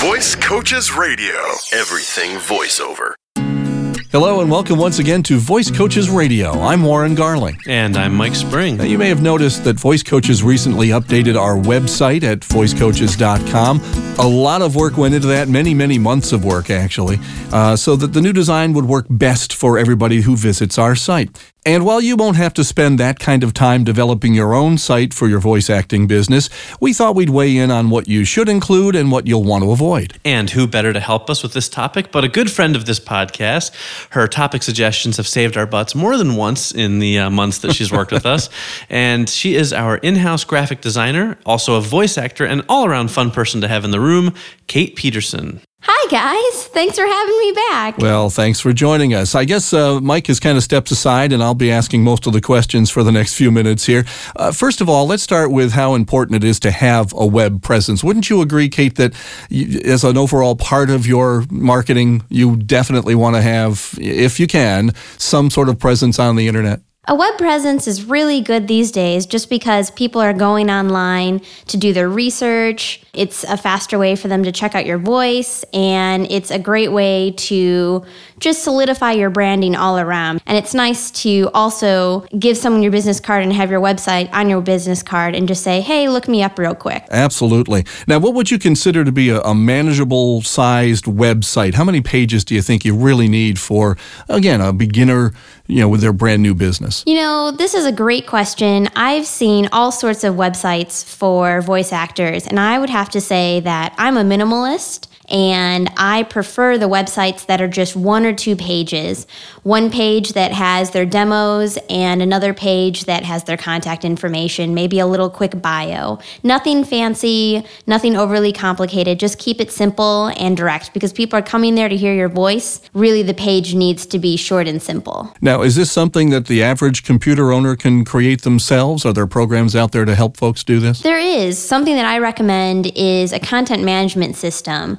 Voice Coaches Radio. Everything voiceover. Hello and welcome once again to Voice Coaches Radio. I'm Warren Garling. And I'm Mike Spring. Now, you may have noticed that Voice Coaches recently updated our website at voicecoaches.com. A lot of work went into that, many, many months of work actually, uh, so that the new design would work best for everybody who visits our site. And while you won't have to spend that kind of time developing your own site for your voice acting business, we thought we'd weigh in on what you should include and what you'll want to avoid. And who better to help us with this topic but a good friend of this podcast? Her topic suggestions have saved our butts more than once in the uh, months that she's worked with us. And she is our in house graphic designer, also a voice actor, and all around fun person to have in the room, Kate Peterson. Hi, guys. Thanks for having me back. Well, thanks for joining us. I guess uh, Mike has kind of stepped aside, and I'll be asking most of the questions for the next few minutes here. Uh, first of all, let's start with how important it is to have a web presence. Wouldn't you agree, Kate, that you, as an overall part of your marketing, you definitely want to have, if you can, some sort of presence on the internet? A web presence is really good these days just because people are going online to do their research. It's a faster way for them to check out your voice, and it's a great way to just solidify your branding all around. And it's nice to also give someone your business card and have your website on your business card and just say, hey, look me up real quick. Absolutely. Now, what would you consider to be a, a manageable sized website? How many pages do you think you really need for, again, a beginner? You know, with their brand new business? You know, this is a great question. I've seen all sorts of websites for voice actors, and I would have to say that I'm a minimalist and I prefer the websites that are just one or two pages. One page that has their demos and another page that has their contact information, maybe a little quick bio. Nothing fancy, nothing overly complicated. Just keep it simple and direct because people are coming there to hear your voice. Really, the page needs to be short and simple. Now, is this something that the average computer owner can create themselves? Are there programs out there to help folks do this? There is. Something that I recommend is a content management system.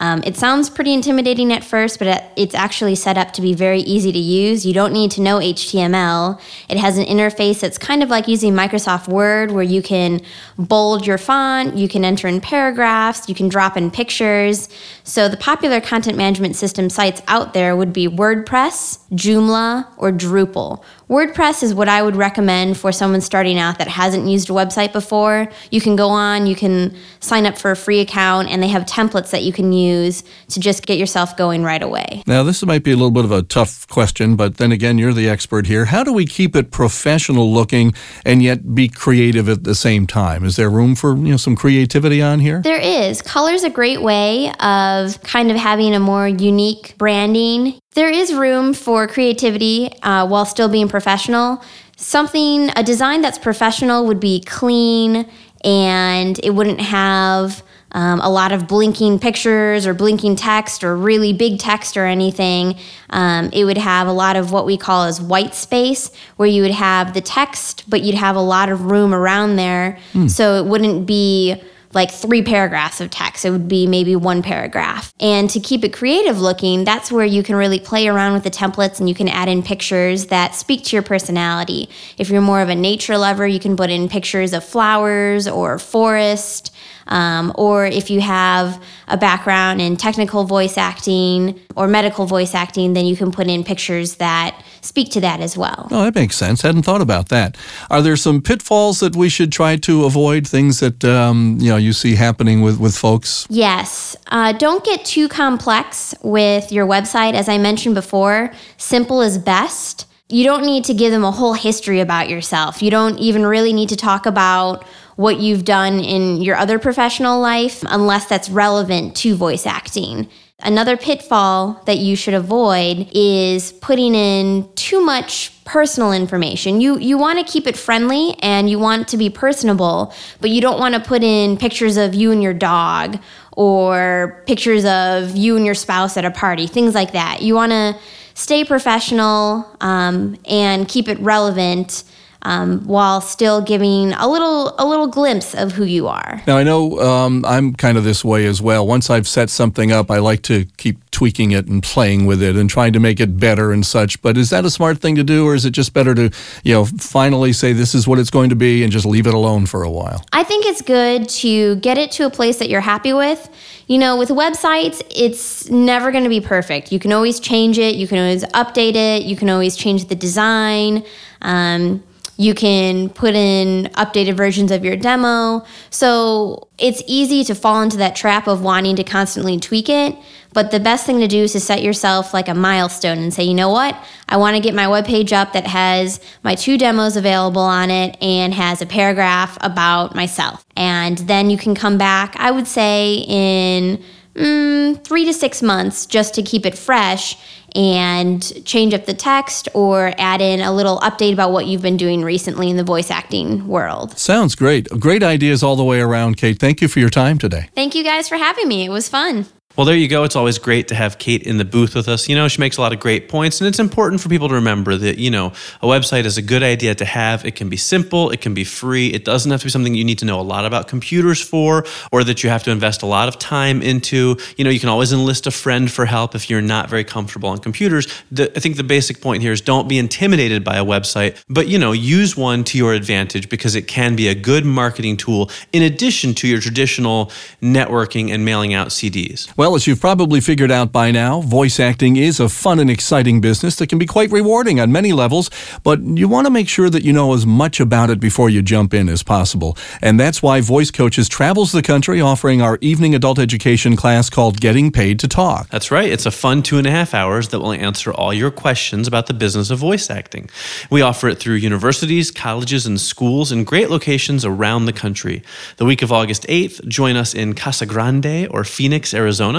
Um, it sounds pretty intimidating at first, but it's actually set up to be very easy to use. You don't need to know HTML. It has an interface that's kind of like using Microsoft Word, where you can bold your font, you can enter in paragraphs, you can drop in pictures. So the popular content management system sites out there would be WordPress, Joomla, or Drupal. WordPress is what I would recommend for someone starting out that hasn't used a website before. You can go on, you can sign up for a free account, and they have templates that you can use to just get yourself going right away. Now, this might be a little bit of a tough question, but then again, you're the expert here. How do we keep it professional looking and yet be creative at the same time? Is there room for you know some creativity on here? There is. Color's a great way of kind of having a more unique branding. There is room for creativity uh, while still being professional. Something, a design that's professional would be clean and it wouldn't have um, a lot of blinking pictures or blinking text or really big text or anything. Um, it would have a lot of what we call as white space, where you would have the text, but you'd have a lot of room around there. Mm. So it wouldn't be like three paragraphs of text. It would be maybe one paragraph. And to keep it creative looking, that's where you can really play around with the templates and you can add in pictures that speak to your personality. If you're more of a nature lover, you can put in pictures of flowers or forest. Um, or if you have a background in technical voice acting or medical voice acting, then you can put in pictures that speak to that as well. Oh, that makes sense. Hadn't thought about that. Are there some pitfalls that we should try to avoid? Things that um, you know you see happening with with folks? Yes. Uh, don't get too complex with your website. As I mentioned before, simple is best. You don't need to give them a whole history about yourself. You don't even really need to talk about what you've done in your other professional life unless that's relevant to voice acting. Another pitfall that you should avoid is putting in too much personal information. You you want to keep it friendly and you want to be personable, but you don't want to put in pictures of you and your dog or pictures of you and your spouse at a party, things like that. You want to stay professional um, and keep it relevant um, while still giving a little a little glimpse of who you are. Now I know um, I'm kind of this way as well. Once I've set something up, I like to keep tweaking it and playing with it and trying to make it better and such. But is that a smart thing to do, or is it just better to, you know, finally say this is what it's going to be and just leave it alone for a while? I think it's good to get it to a place that you're happy with. You know, with websites, it's never going to be perfect. You can always change it, you can always update it, you can always change the design. Um, you can put in updated versions of your demo. So it's easy to fall into that trap of wanting to constantly tweak it. But the best thing to do is to set yourself like a milestone and say, you know what? I want to get my webpage up that has my two demos available on it and has a paragraph about myself. And then you can come back, I would say, in mm, three to six months just to keep it fresh and change up the text or add in a little update about what you've been doing recently in the voice acting world. Sounds great. Great ideas all the way around, Kate. Thank you for your time today. Thank you guys for having me. It was fun. Well, there you go. It's always great to have Kate in the booth with us. You know, she makes a lot of great points, and it's important for people to remember that, you know, a website is a good idea to have. It can be simple, it can be free. It doesn't have to be something you need to know a lot about computers for or that you have to invest a lot of time into. You know, you can always enlist a friend for help if you're not very comfortable on computers. The, I think the basic point here is don't be intimidated by a website, but, you know, use one to your advantage because it can be a good marketing tool in addition to your traditional networking and mailing out CDs. Well, as you've probably figured out by now, voice acting is a fun and exciting business that can be quite rewarding on many levels, but you want to make sure that you know as much about it before you jump in as possible. And that's why Voice Coaches travels the country offering our evening adult education class called Getting Paid to Talk. That's right. It's a fun two and a half hours that will answer all your questions about the business of voice acting. We offer it through universities, colleges, and schools in great locations around the country. The week of August 8th, join us in Casa Grande or Phoenix, Arizona.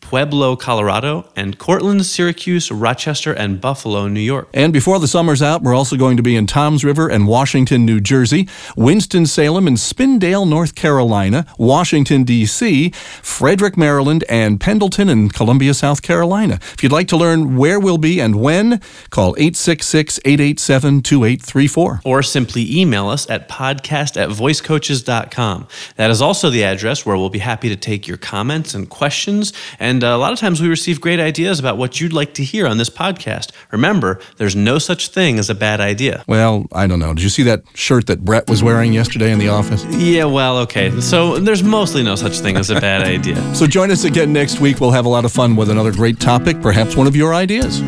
Pueblo, Colorado, and Cortland, Syracuse, Rochester, and Buffalo, New York. And before the summer's out, we're also going to be in Toms River and Washington, New Jersey, Winston-Salem and Spindale, North Carolina, Washington, D.C., Frederick, Maryland, and Pendleton and Columbia, South Carolina. If you'd like to learn where we'll be and when, call 866-887-2834. Or simply email us at podcast at voicecoaches.com. That is also the address where we'll be happy to take your comments and questions and uh, a lot of times we receive great ideas about what you'd like to hear on this podcast. Remember, there's no such thing as a bad idea. Well, I don't know. Did you see that shirt that Brett was wearing yesterday in the office? Yeah, well, okay. So there's mostly no such thing as a bad idea. So join us again next week. We'll have a lot of fun with another great topic, perhaps one of your ideas.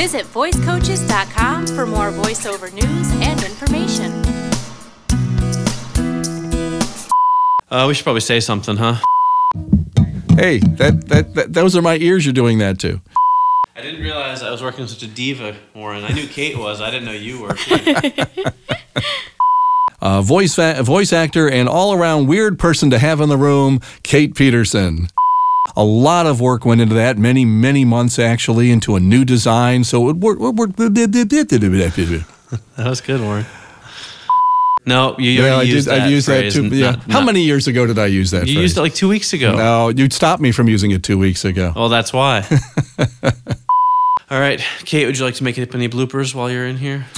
Visit voicecoaches.com for more voiceover news and information. Uh, we should probably say something, huh? Hey, that, that, that those are my ears you're doing that to. I didn't realize I was working with such a diva, Warren. I knew Kate was. I didn't know you were. uh, voice fa- voice actor and all around weird person to have in the room, Kate Peterson. A lot of work went into that, many many months actually, into a new design. So it worked. that was good, Warren. No, you yeah, I did. I've used that too. Yeah. Not, How not, many years ago did I use that? You phrase? used it like two weeks ago. No, you stopped me from using it two weeks ago. Well, that's why. All right, Kate, would you like to make up any bloopers while you're in here?